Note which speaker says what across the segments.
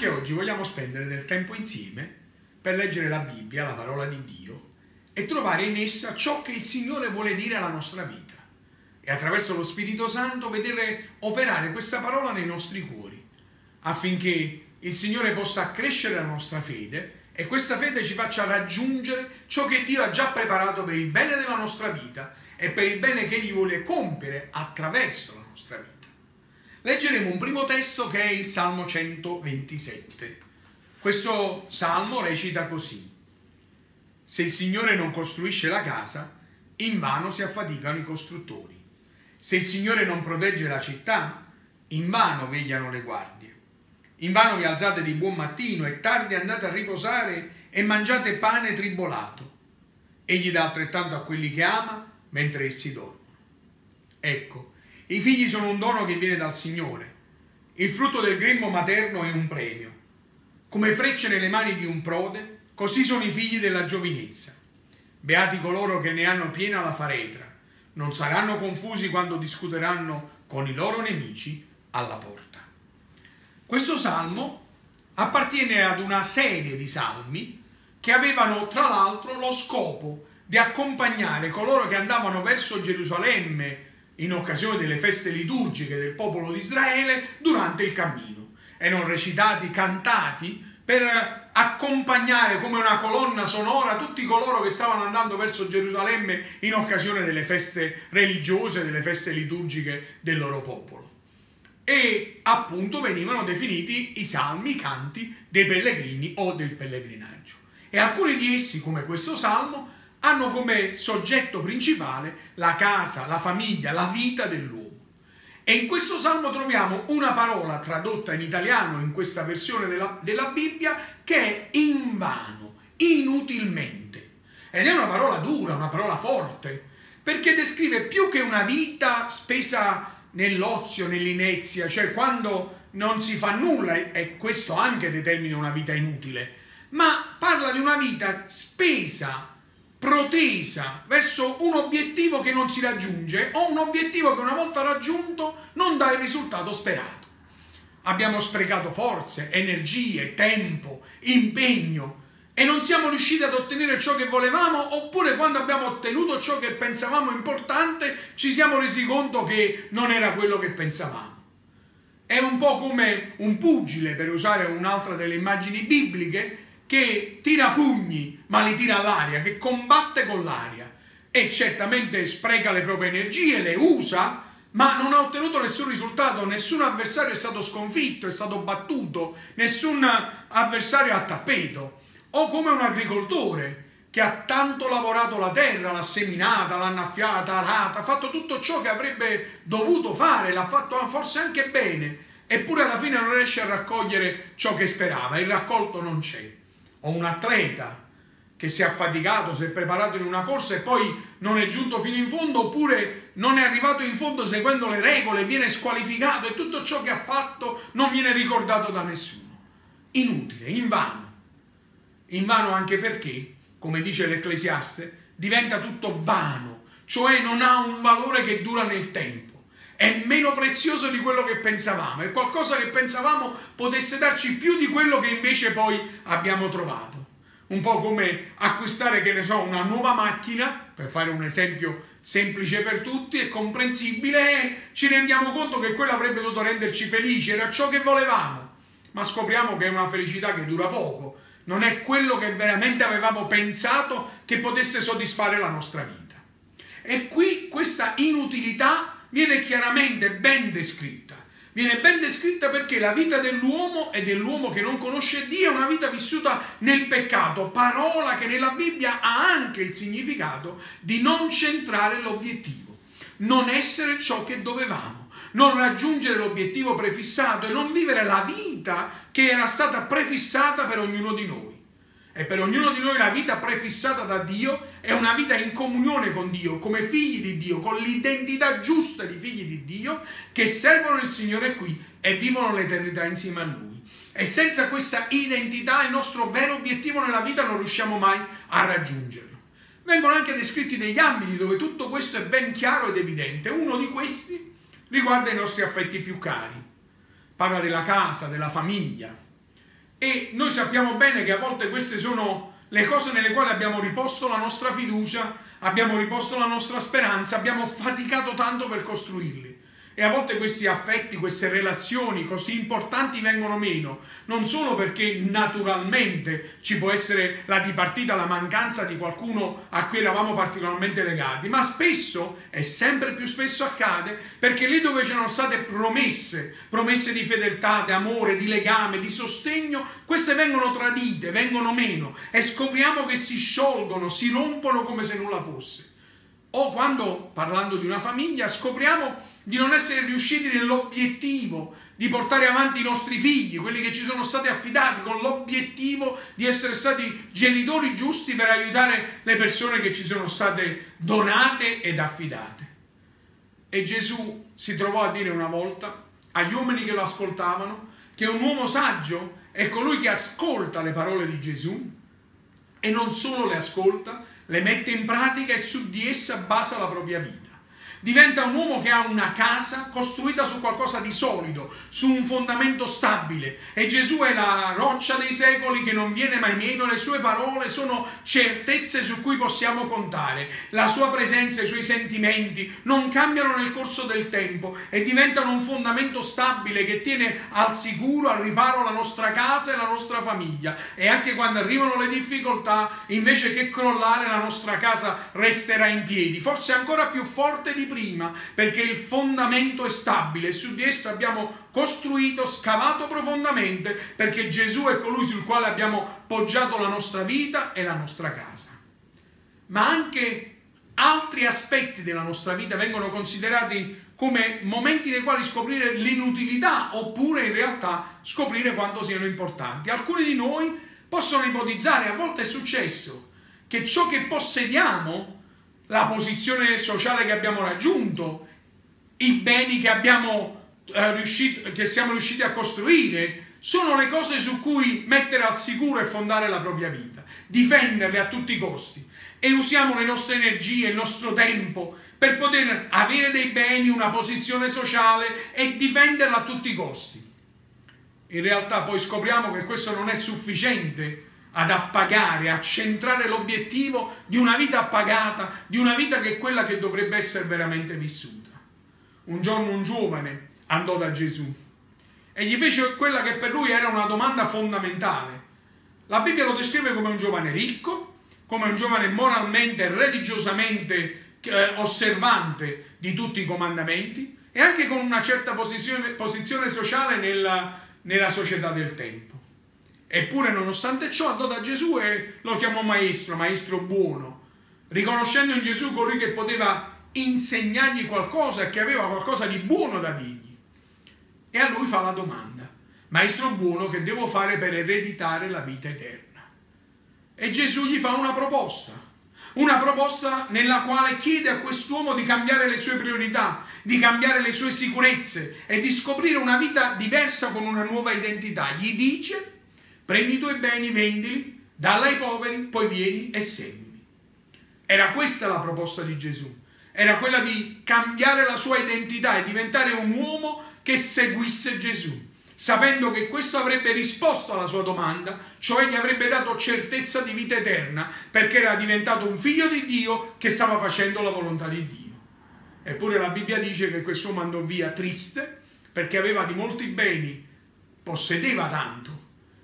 Speaker 1: anche oggi vogliamo spendere del tempo insieme per leggere la Bibbia, la parola di Dio, e trovare in essa ciò che il Signore vuole dire alla nostra vita e attraverso lo Spirito Santo vedere operare questa parola nei nostri cuori, affinché il Signore possa accrescere la nostra fede e questa fede ci faccia raggiungere ciò che Dio ha già preparato per il bene della nostra vita e per il bene che Egli vuole compiere attraverso la nostra vita. Leggeremo un primo testo che è il Salmo 127. Questo salmo recita così. Se il Signore non costruisce la casa, invano si affaticano i costruttori. Se il Signore non protegge la città, invano vegliano le guardie. Invano vi alzate di buon mattino e tardi andate a riposare e mangiate pane tribolato. Egli dà altrettanto a quelli che ama mentre essi dormono. Ecco, i figli sono un dono che viene dal Signore. Il frutto del grembo materno è un premio. Come frecce nelle mani di un prode, così sono i figli della giovinezza. Beati coloro che ne hanno piena la faretra. Non saranno confusi quando discuteranno con i loro nemici alla porta. Questo salmo appartiene ad una serie di salmi che avevano tra l'altro lo scopo di accompagnare coloro che andavano verso Gerusalemme in occasione delle feste liturgiche del popolo di Israele durante il cammino. Erano recitati, cantati per accompagnare come una colonna sonora tutti coloro che stavano andando verso Gerusalemme in occasione delle feste religiose, delle feste liturgiche del loro popolo e appunto venivano definiti i salmi, i canti dei pellegrini o del pellegrinaggio. E alcuni di essi, come questo salmo, hanno come soggetto principale la casa, la famiglia, la vita dell'uomo. E in questo salmo troviamo una parola tradotta in italiano in questa versione della, della Bibbia che è invano, inutilmente. Ed è una parola dura, una parola forte, perché descrive più che una vita spesa nell'ozio, nell'inezia, cioè quando non si fa nulla e questo anche determina una vita inutile, ma parla di una vita spesa, protesa verso un obiettivo che non si raggiunge o un obiettivo che una volta raggiunto non dà il risultato sperato. Abbiamo sprecato forze, energie, tempo, impegno e non siamo riusciti ad ottenere ciò che volevamo oppure quando abbiamo ottenuto ciò che pensavamo importante ci siamo resi conto che non era quello che pensavamo. È un po' come un pugile, per usare un'altra delle immagini bibliche, che tira pugni ma li tira all'aria, che combatte con l'aria. E certamente spreca le proprie energie, le usa, ma non ha ottenuto nessun risultato, nessun avversario è stato sconfitto, è stato battuto, nessun avversario a tappeto. O come un agricoltore che ha tanto lavorato la terra, l'ha seminata, l'ha annaffiata, arata, ha fatto tutto ciò che avrebbe dovuto fare, l'ha fatto forse anche bene, eppure alla fine non riesce a raccogliere ciò che sperava, il raccolto non c'è. O un atleta che si è affaticato, si è preparato in una corsa e poi non è giunto fino in fondo, oppure non è arrivato in fondo seguendo le regole, viene squalificato e tutto ciò che ha fatto non viene ricordato da nessuno. Inutile, invano invano anche perché, come dice l'Ecclesiaste, diventa tutto vano, cioè non ha un valore che dura nel tempo, è meno prezioso di quello che pensavamo, è qualcosa che pensavamo potesse darci più di quello che invece poi abbiamo trovato. Un po' come acquistare, che ne so, una nuova macchina, per fare un esempio semplice per tutti e comprensibile, e ci rendiamo conto che quello avrebbe dovuto renderci felici, era ciò che volevamo, ma scopriamo che è una felicità che dura poco non è quello che veramente avevamo pensato che potesse soddisfare la nostra vita. E qui questa inutilità viene chiaramente ben descritta. Viene ben descritta perché la vita dell'uomo e dell'uomo che non conosce Dio è una vita vissuta nel peccato, parola che nella Bibbia ha anche il significato di non centrare l'obiettivo, non essere ciò che dovevamo non raggiungere l'obiettivo prefissato e non vivere la vita che era stata prefissata per ognuno di noi. E per ognuno di noi la vita prefissata da Dio è una vita in comunione con Dio, come figli di Dio, con l'identità giusta di figli di Dio che servono il Signore qui e vivono l'eternità insieme a Lui. E senza questa identità il nostro vero obiettivo nella vita non riusciamo mai a raggiungerlo. Vengono anche descritti degli ambiti dove tutto questo è ben chiaro ed evidente. Uno di questi riguarda i nostri affetti più cari. Parla della casa, della famiglia. E noi sappiamo bene che a volte queste sono le cose nelle quali abbiamo riposto la nostra fiducia, abbiamo riposto la nostra speranza, abbiamo faticato tanto per costruirli. E a volte questi affetti, queste relazioni così importanti vengono meno, non solo perché naturalmente ci può essere la dipartita, la mancanza di qualcuno a cui eravamo particolarmente legati, ma spesso, e sempre più spesso accade, perché lì dove c'erano state promesse, promesse di fedeltà, di amore, di legame, di sostegno, queste vengono tradite, vengono meno e scopriamo che si sciolgono, si rompono come se nulla fosse. O quando, parlando di una famiglia, scopriamo di non essere riusciti nell'obiettivo di portare avanti i nostri figli, quelli che ci sono stati affidati, con l'obiettivo di essere stati genitori giusti per aiutare le persone che ci sono state donate ed affidate. E Gesù si trovò a dire una volta agli uomini che lo ascoltavano che un uomo saggio è colui che ascolta le parole di Gesù e non solo le ascolta, le mette in pratica e su di essa basa la propria vita diventa un uomo che ha una casa costruita su qualcosa di solido, su un fondamento stabile. E Gesù è la roccia dei secoli che non viene mai meno, le sue parole sono certezze su cui possiamo contare. La sua presenza, i suoi sentimenti non cambiano nel corso del tempo e diventano un fondamento stabile che tiene al sicuro, al riparo la nostra casa e la nostra famiglia. E anche quando arrivano le difficoltà, invece che crollare, la nostra casa resterà in piedi, forse ancora più forte di prima, perché il fondamento è stabile su di essa abbiamo costruito, scavato profondamente, perché Gesù è colui sul quale abbiamo poggiato la nostra vita e la nostra casa. Ma anche altri aspetti della nostra vita vengono considerati come momenti nei quali scoprire l'inutilità oppure in realtà scoprire quanto siano importanti. Alcuni di noi possono ipotizzare, a volte è successo, che ciò che possediamo la posizione sociale che abbiamo raggiunto, i beni che, abbiamo, eh, riuscito, che siamo riusciti a costruire, sono le cose su cui mettere al sicuro e fondare la propria vita, difenderle a tutti i costi. E usiamo le nostre energie, il nostro tempo per poter avere dei beni, una posizione sociale e difenderla a tutti i costi. In realtà poi scopriamo che questo non è sufficiente ad appagare, a centrare l'obiettivo di una vita appagata, di una vita che è quella che dovrebbe essere veramente vissuta. Un giorno un giovane andò da Gesù e gli fece quella che per lui era una domanda fondamentale. La Bibbia lo descrive come un giovane ricco, come un giovane moralmente e religiosamente eh, osservante di tutti i comandamenti e anche con una certa posizione, posizione sociale nella, nella società del tempo. Eppure, nonostante ciò, andò da Gesù e lo chiamò maestro, maestro buono, riconoscendo in Gesù colui che poteva insegnargli qualcosa che aveva qualcosa di buono da dirgli. E a lui fa la domanda, maestro buono, che devo fare per ereditare la vita eterna? E Gesù gli fa una proposta, una proposta nella quale chiede a quest'uomo di cambiare le sue priorità, di cambiare le sue sicurezze e di scoprire una vita diversa con una nuova identità. Gli dice prendi i tuoi beni, vendili, dalla ai poveri, poi vieni e seguimi. Era questa la proposta di Gesù. Era quella di cambiare la sua identità e diventare un uomo che seguisse Gesù, sapendo che questo avrebbe risposto alla sua domanda, cioè gli avrebbe dato certezza di vita eterna, perché era diventato un figlio di Dio che stava facendo la volontà di Dio. Eppure la Bibbia dice che quest'uomo andò via triste perché aveva di molti beni, possedeva tanto,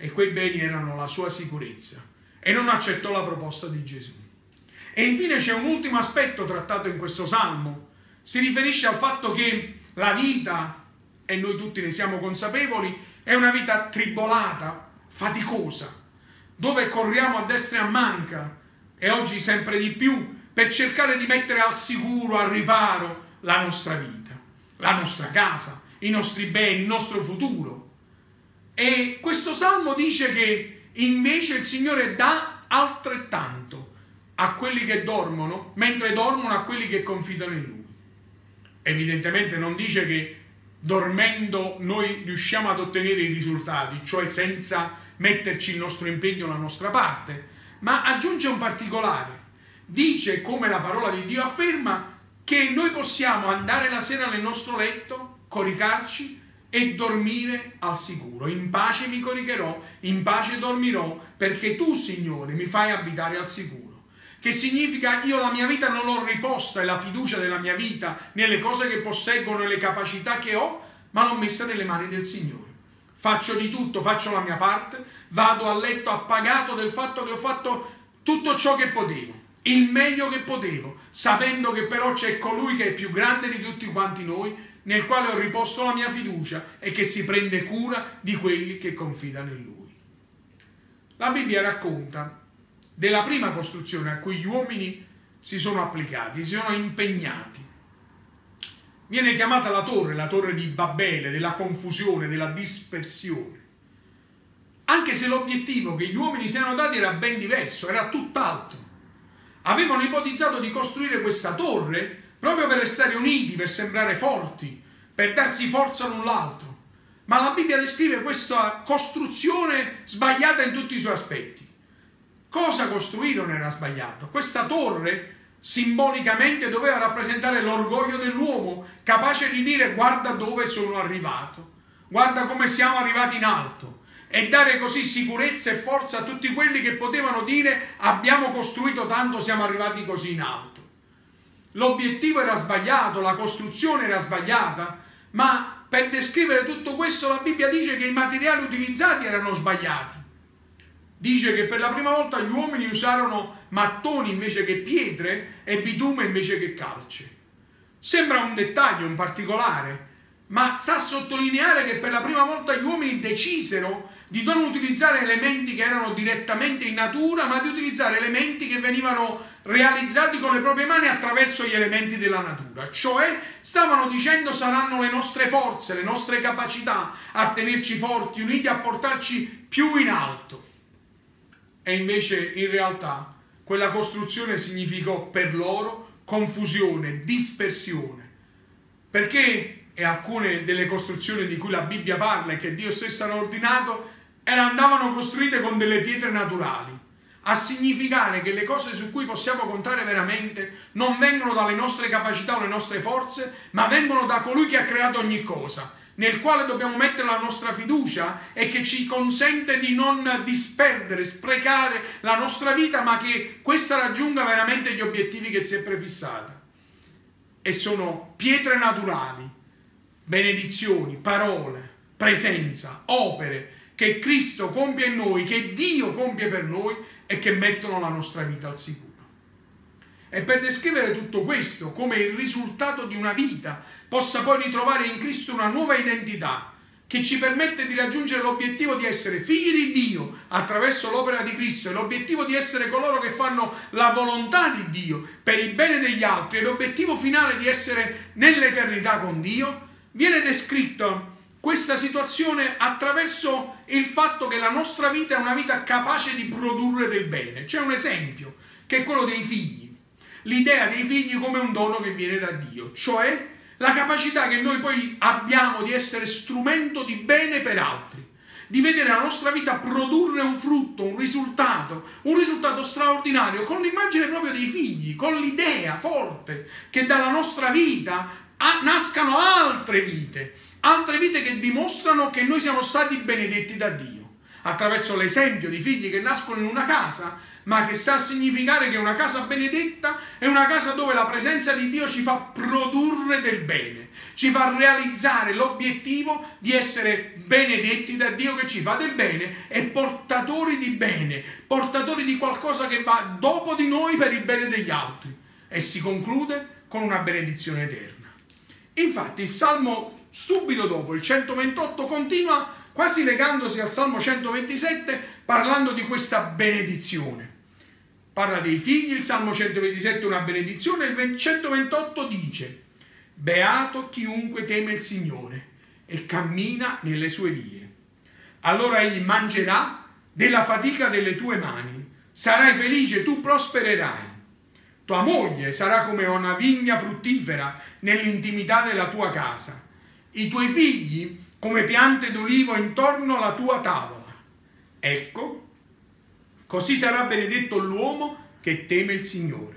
Speaker 1: e quei beni erano la sua sicurezza e non accettò la proposta di Gesù. E infine c'è un ultimo aspetto trattato in questo salmo, si riferisce al fatto che la vita, e noi tutti ne siamo consapevoli, è una vita tribolata, faticosa, dove corriamo a destra e a manca e oggi sempre di più per cercare di mettere al sicuro, al riparo la nostra vita, la nostra casa, i nostri beni, il nostro futuro. E questo salmo dice che invece il Signore dà altrettanto a quelli che dormono, mentre dormono a quelli che confidano in Lui. Evidentemente non dice che dormendo noi riusciamo ad ottenere i risultati, cioè senza metterci il nostro impegno, la nostra parte, ma aggiunge un particolare. Dice, come la parola di Dio afferma, che noi possiamo andare la sera nel nostro letto, coricarci e dormire al sicuro. In pace mi coricherò, in pace dormirò, perché tu, Signore, mi fai abitare al sicuro. Che significa io la mia vita non l'ho riposta e la fiducia della mia vita nelle cose che posseggo, nelle capacità che ho, ma l'ho messa nelle mani del Signore. Faccio di tutto, faccio la mia parte, vado a letto appagato del fatto che ho fatto tutto ciò che potevo, il meglio che potevo, sapendo che però c'è colui che è più grande di tutti quanti noi, nel quale ho riposto la mia fiducia e che si prende cura di quelli che confidano in lui. La Bibbia racconta della prima costruzione a cui gli uomini si sono applicati, si sono impegnati. Viene chiamata la torre, la torre di Babele, della confusione, della dispersione. Anche se l'obiettivo che gli uomini si erano dati era ben diverso, era tutt'altro. Avevano ipotizzato di costruire questa torre proprio per restare uniti, per sembrare forti, per darsi forza l'un l'altro. Ma la Bibbia descrive questa costruzione sbagliata in tutti i suoi aspetti. Cosa costruirono era sbagliato? Questa torre simbolicamente doveva rappresentare l'orgoglio dell'uomo, capace di dire guarda dove sono arrivato, guarda come siamo arrivati in alto e dare così sicurezza e forza a tutti quelli che potevano dire abbiamo costruito tanto, siamo arrivati così in alto. L'obiettivo era sbagliato, la costruzione era sbagliata, ma per descrivere tutto questo la Bibbia dice che i materiali utilizzati erano sbagliati. Dice che per la prima volta gli uomini usarono mattoni invece che pietre e bitume invece che calce. Sembra un dettaglio, un particolare, ma sta a sottolineare che per la prima volta gli uomini decisero di non utilizzare elementi che erano direttamente in natura, ma di utilizzare elementi che venivano realizzati con le proprie mani attraverso gli elementi della natura. Cioè stavano dicendo saranno le nostre forze, le nostre capacità a tenerci forti, uniti, a portarci più in alto. E invece in realtà quella costruzione significò per loro confusione, dispersione. Perché e alcune delle costruzioni di cui la Bibbia parla e che Dio stesso ha ordinato era, andavano costruite con delle pietre naturali, a significare che le cose su cui possiamo contare veramente non vengono dalle nostre capacità o le nostre forze, ma vengono da colui che ha creato ogni cosa, nel quale dobbiamo mettere la nostra fiducia e che ci consente di non disperdere, sprecare la nostra vita, ma che questa raggiunga veramente gli obiettivi che si è prefissata. E sono pietre naturali benedizioni, parole, presenza, opere che Cristo compie in noi, che Dio compie per noi e che mettono la nostra vita al sicuro. E per descrivere tutto questo come il risultato di una vita possa poi ritrovare in Cristo una nuova identità che ci permette di raggiungere l'obiettivo di essere figli di Dio attraverso l'opera di Cristo e l'obiettivo di essere coloro che fanno la volontà di Dio per il bene degli altri e l'obiettivo finale di essere nell'eternità con Dio, viene descritta questa situazione attraverso il fatto che la nostra vita è una vita capace di produrre del bene. C'è un esempio, che è quello dei figli. L'idea dei figli come un dono che viene da Dio, cioè la capacità che noi poi abbiamo di essere strumento di bene per altri, di vedere la nostra vita produrre un frutto, un risultato, un risultato straordinario, con l'immagine proprio dei figli, con l'idea forte che dalla nostra vita nascano altre vite, altre vite che dimostrano che noi siamo stati benedetti da Dio, attraverso l'esempio di figli che nascono in una casa, ma che sta a significare che una casa benedetta è una casa dove la presenza di Dio ci fa produrre del bene, ci fa realizzare l'obiettivo di essere benedetti da Dio che ci fa del bene e portatori di bene, portatori di qualcosa che va dopo di noi per il bene degli altri. E si conclude con una benedizione eterna. Infatti il Salmo subito dopo, il 128, continua quasi legandosi al Salmo 127 parlando di questa benedizione. Parla dei figli, il Salmo 127 è una benedizione, il 128 dice, Beato chiunque teme il Signore e cammina nelle sue vie. Allora egli mangerà della fatica delle tue mani, sarai felice, tu prospererai. Tua moglie sarà come una vigna fruttifera nell'intimità della tua casa. I tuoi figli come piante d'olivo intorno alla tua tavola. Ecco, così sarà benedetto l'uomo che teme il Signore.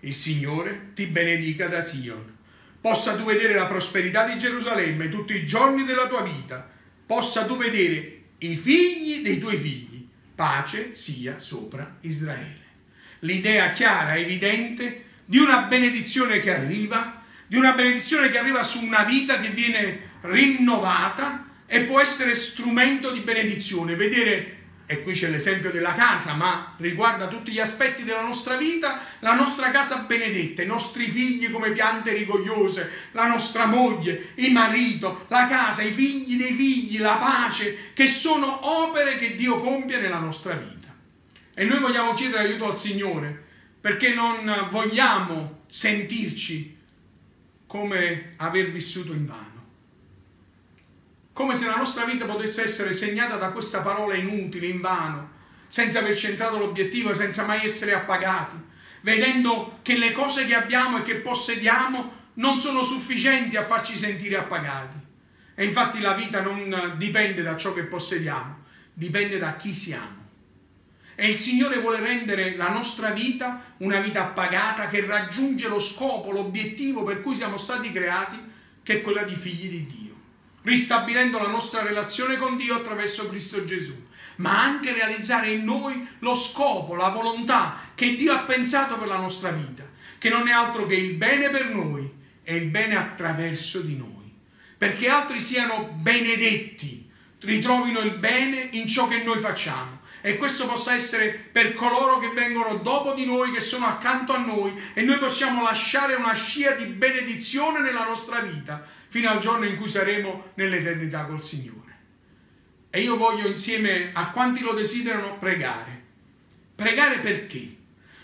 Speaker 1: Il Signore ti benedica da Sion, possa tu vedere la prosperità di Gerusalemme tutti i giorni della tua vita, possa tu vedere i figli dei tuoi figli, pace sia sopra Israele. L'idea chiara, evidente, di una benedizione che arriva, di una benedizione che arriva su una vita che viene rinnovata e può essere strumento di benedizione. Vedere e qui c'è l'esempio della casa, ma riguarda tutti gli aspetti della nostra vita, la nostra casa benedetta, i nostri figli come piante rigogliose, la nostra moglie, il marito, la casa, i figli dei figli, la pace, che sono opere che Dio compie nella nostra vita. E noi vogliamo chiedere aiuto al Signore perché non vogliamo sentirci come aver vissuto in vano come se la nostra vita potesse essere segnata da questa parola inutile, in vano, senza aver centrato l'obiettivo, senza mai essere appagati, vedendo che le cose che abbiamo e che possediamo non sono sufficienti a farci sentire appagati. E infatti la vita non dipende da ciò che possediamo, dipende da chi siamo. E il Signore vuole rendere la nostra vita una vita appagata che raggiunge lo scopo, l'obiettivo per cui siamo stati creati, che è quella di figli di Dio. Ristabilendo la nostra relazione con Dio attraverso Cristo Gesù, ma anche realizzare in noi lo scopo, la volontà che Dio ha pensato per la nostra vita, che non è altro che il bene per noi e il bene attraverso di noi, perché altri siano benedetti, ritrovino il bene in ciò che noi facciamo e questo possa essere per coloro che vengono dopo di noi, che sono accanto a noi e noi possiamo lasciare una scia di benedizione nella nostra vita fino al giorno in cui saremo nell'eternità col Signore. E io voglio insieme a quanti lo desiderano pregare. Pregare perché?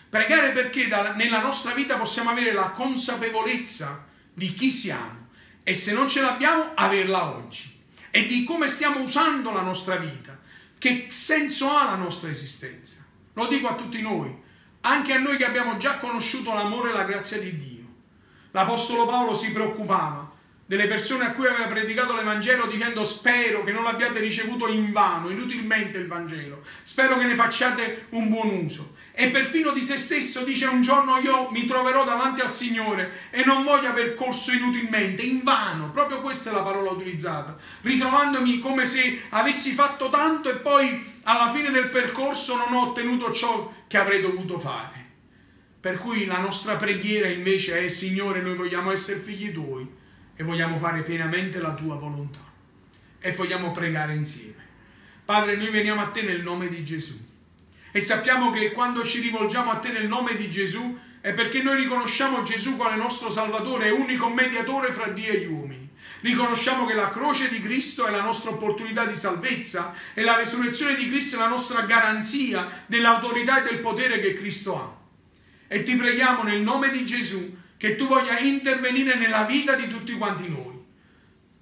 Speaker 1: Pregare perché nella nostra vita possiamo avere la consapevolezza di chi siamo e se non ce l'abbiamo averla oggi e di come stiamo usando la nostra vita, che senso ha la nostra esistenza. Lo dico a tutti noi, anche a noi che abbiamo già conosciuto l'amore e la grazia di Dio. L'Apostolo Paolo si preoccupava delle persone a cui aveva predicato l'Evangelo dicendo spero che non l'abbiate ricevuto in vano, inutilmente il Vangelo, spero che ne facciate un buon uso. E perfino di se stesso dice un giorno io mi troverò davanti al Signore e non voglio aver corso inutilmente, in vano, proprio questa è la parola utilizzata, ritrovandomi come se avessi fatto tanto e poi alla fine del percorso non ho ottenuto ciò che avrei dovuto fare. Per cui la nostra preghiera invece è Signore noi vogliamo essere figli tuoi e vogliamo fare pienamente la tua volontà e vogliamo pregare insieme. Padre, noi veniamo a te nel nome di Gesù e sappiamo che quando ci rivolgiamo a te nel nome di Gesù è perché noi riconosciamo Gesù quale nostro Salvatore e unico mediatore fra Dio e gli uomini. Riconosciamo che la croce di Cristo è la nostra opportunità di salvezza e la resurrezione di Cristo è la nostra garanzia dell'autorità e del potere che Cristo ha. E ti preghiamo nel nome di Gesù che tu voglia intervenire nella vita di tutti quanti noi.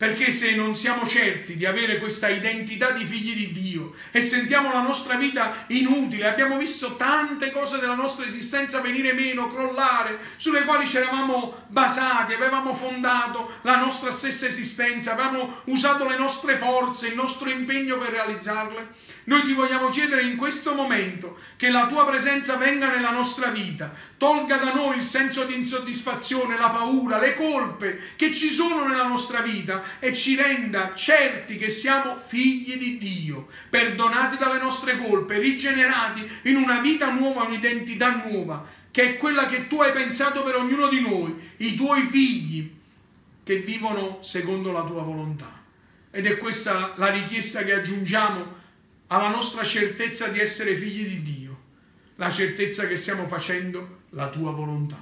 Speaker 1: Perché se non siamo certi di avere questa identità di figli di Dio e sentiamo la nostra vita inutile, abbiamo visto tante cose della nostra esistenza venire meno, crollare, sulle quali ci eravamo basati, avevamo fondato la nostra stessa esistenza, avevamo usato le nostre forze, il nostro impegno per realizzarle, noi ti vogliamo chiedere in questo momento che la tua presenza venga nella nostra vita, tolga da noi il senso di insoddisfazione, la paura, le colpe che ci sono nella nostra vita e ci renda certi che siamo figli di Dio, perdonati dalle nostre colpe, rigenerati in una vita nuova, un'identità nuova, che è quella che tu hai pensato per ognuno di noi, i tuoi figli che vivono secondo la tua volontà. Ed è questa la richiesta che aggiungiamo alla nostra certezza di essere figli di Dio, la certezza che stiamo facendo la tua volontà,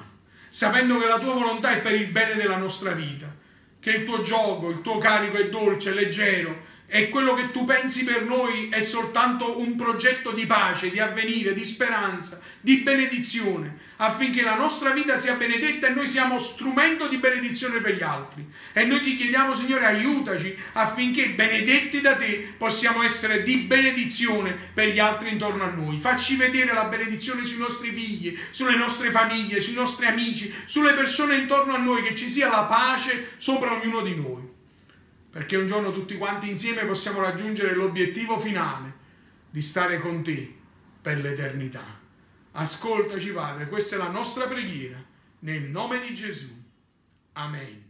Speaker 1: sapendo che la tua volontà è per il bene della nostra vita, che il tuo gioco, il tuo carico è dolce, leggero, e quello che tu pensi per noi è soltanto un progetto di pace, di avvenire, di speranza, di benedizione, affinché la nostra vita sia benedetta e noi siamo strumento di benedizione per gli altri. E noi ti chiediamo, Signore, aiutaci affinché benedetti da te possiamo essere di benedizione per gli altri intorno a noi. Facci vedere la benedizione sui nostri figli, sulle nostre famiglie, sui nostri amici, sulle persone intorno a noi, che ci sia la pace sopra ognuno di noi perché un giorno tutti quanti insieme possiamo raggiungere l'obiettivo finale di stare con te per l'eternità. Ascoltaci Padre, questa è la nostra preghiera, nel nome di Gesù. Amen.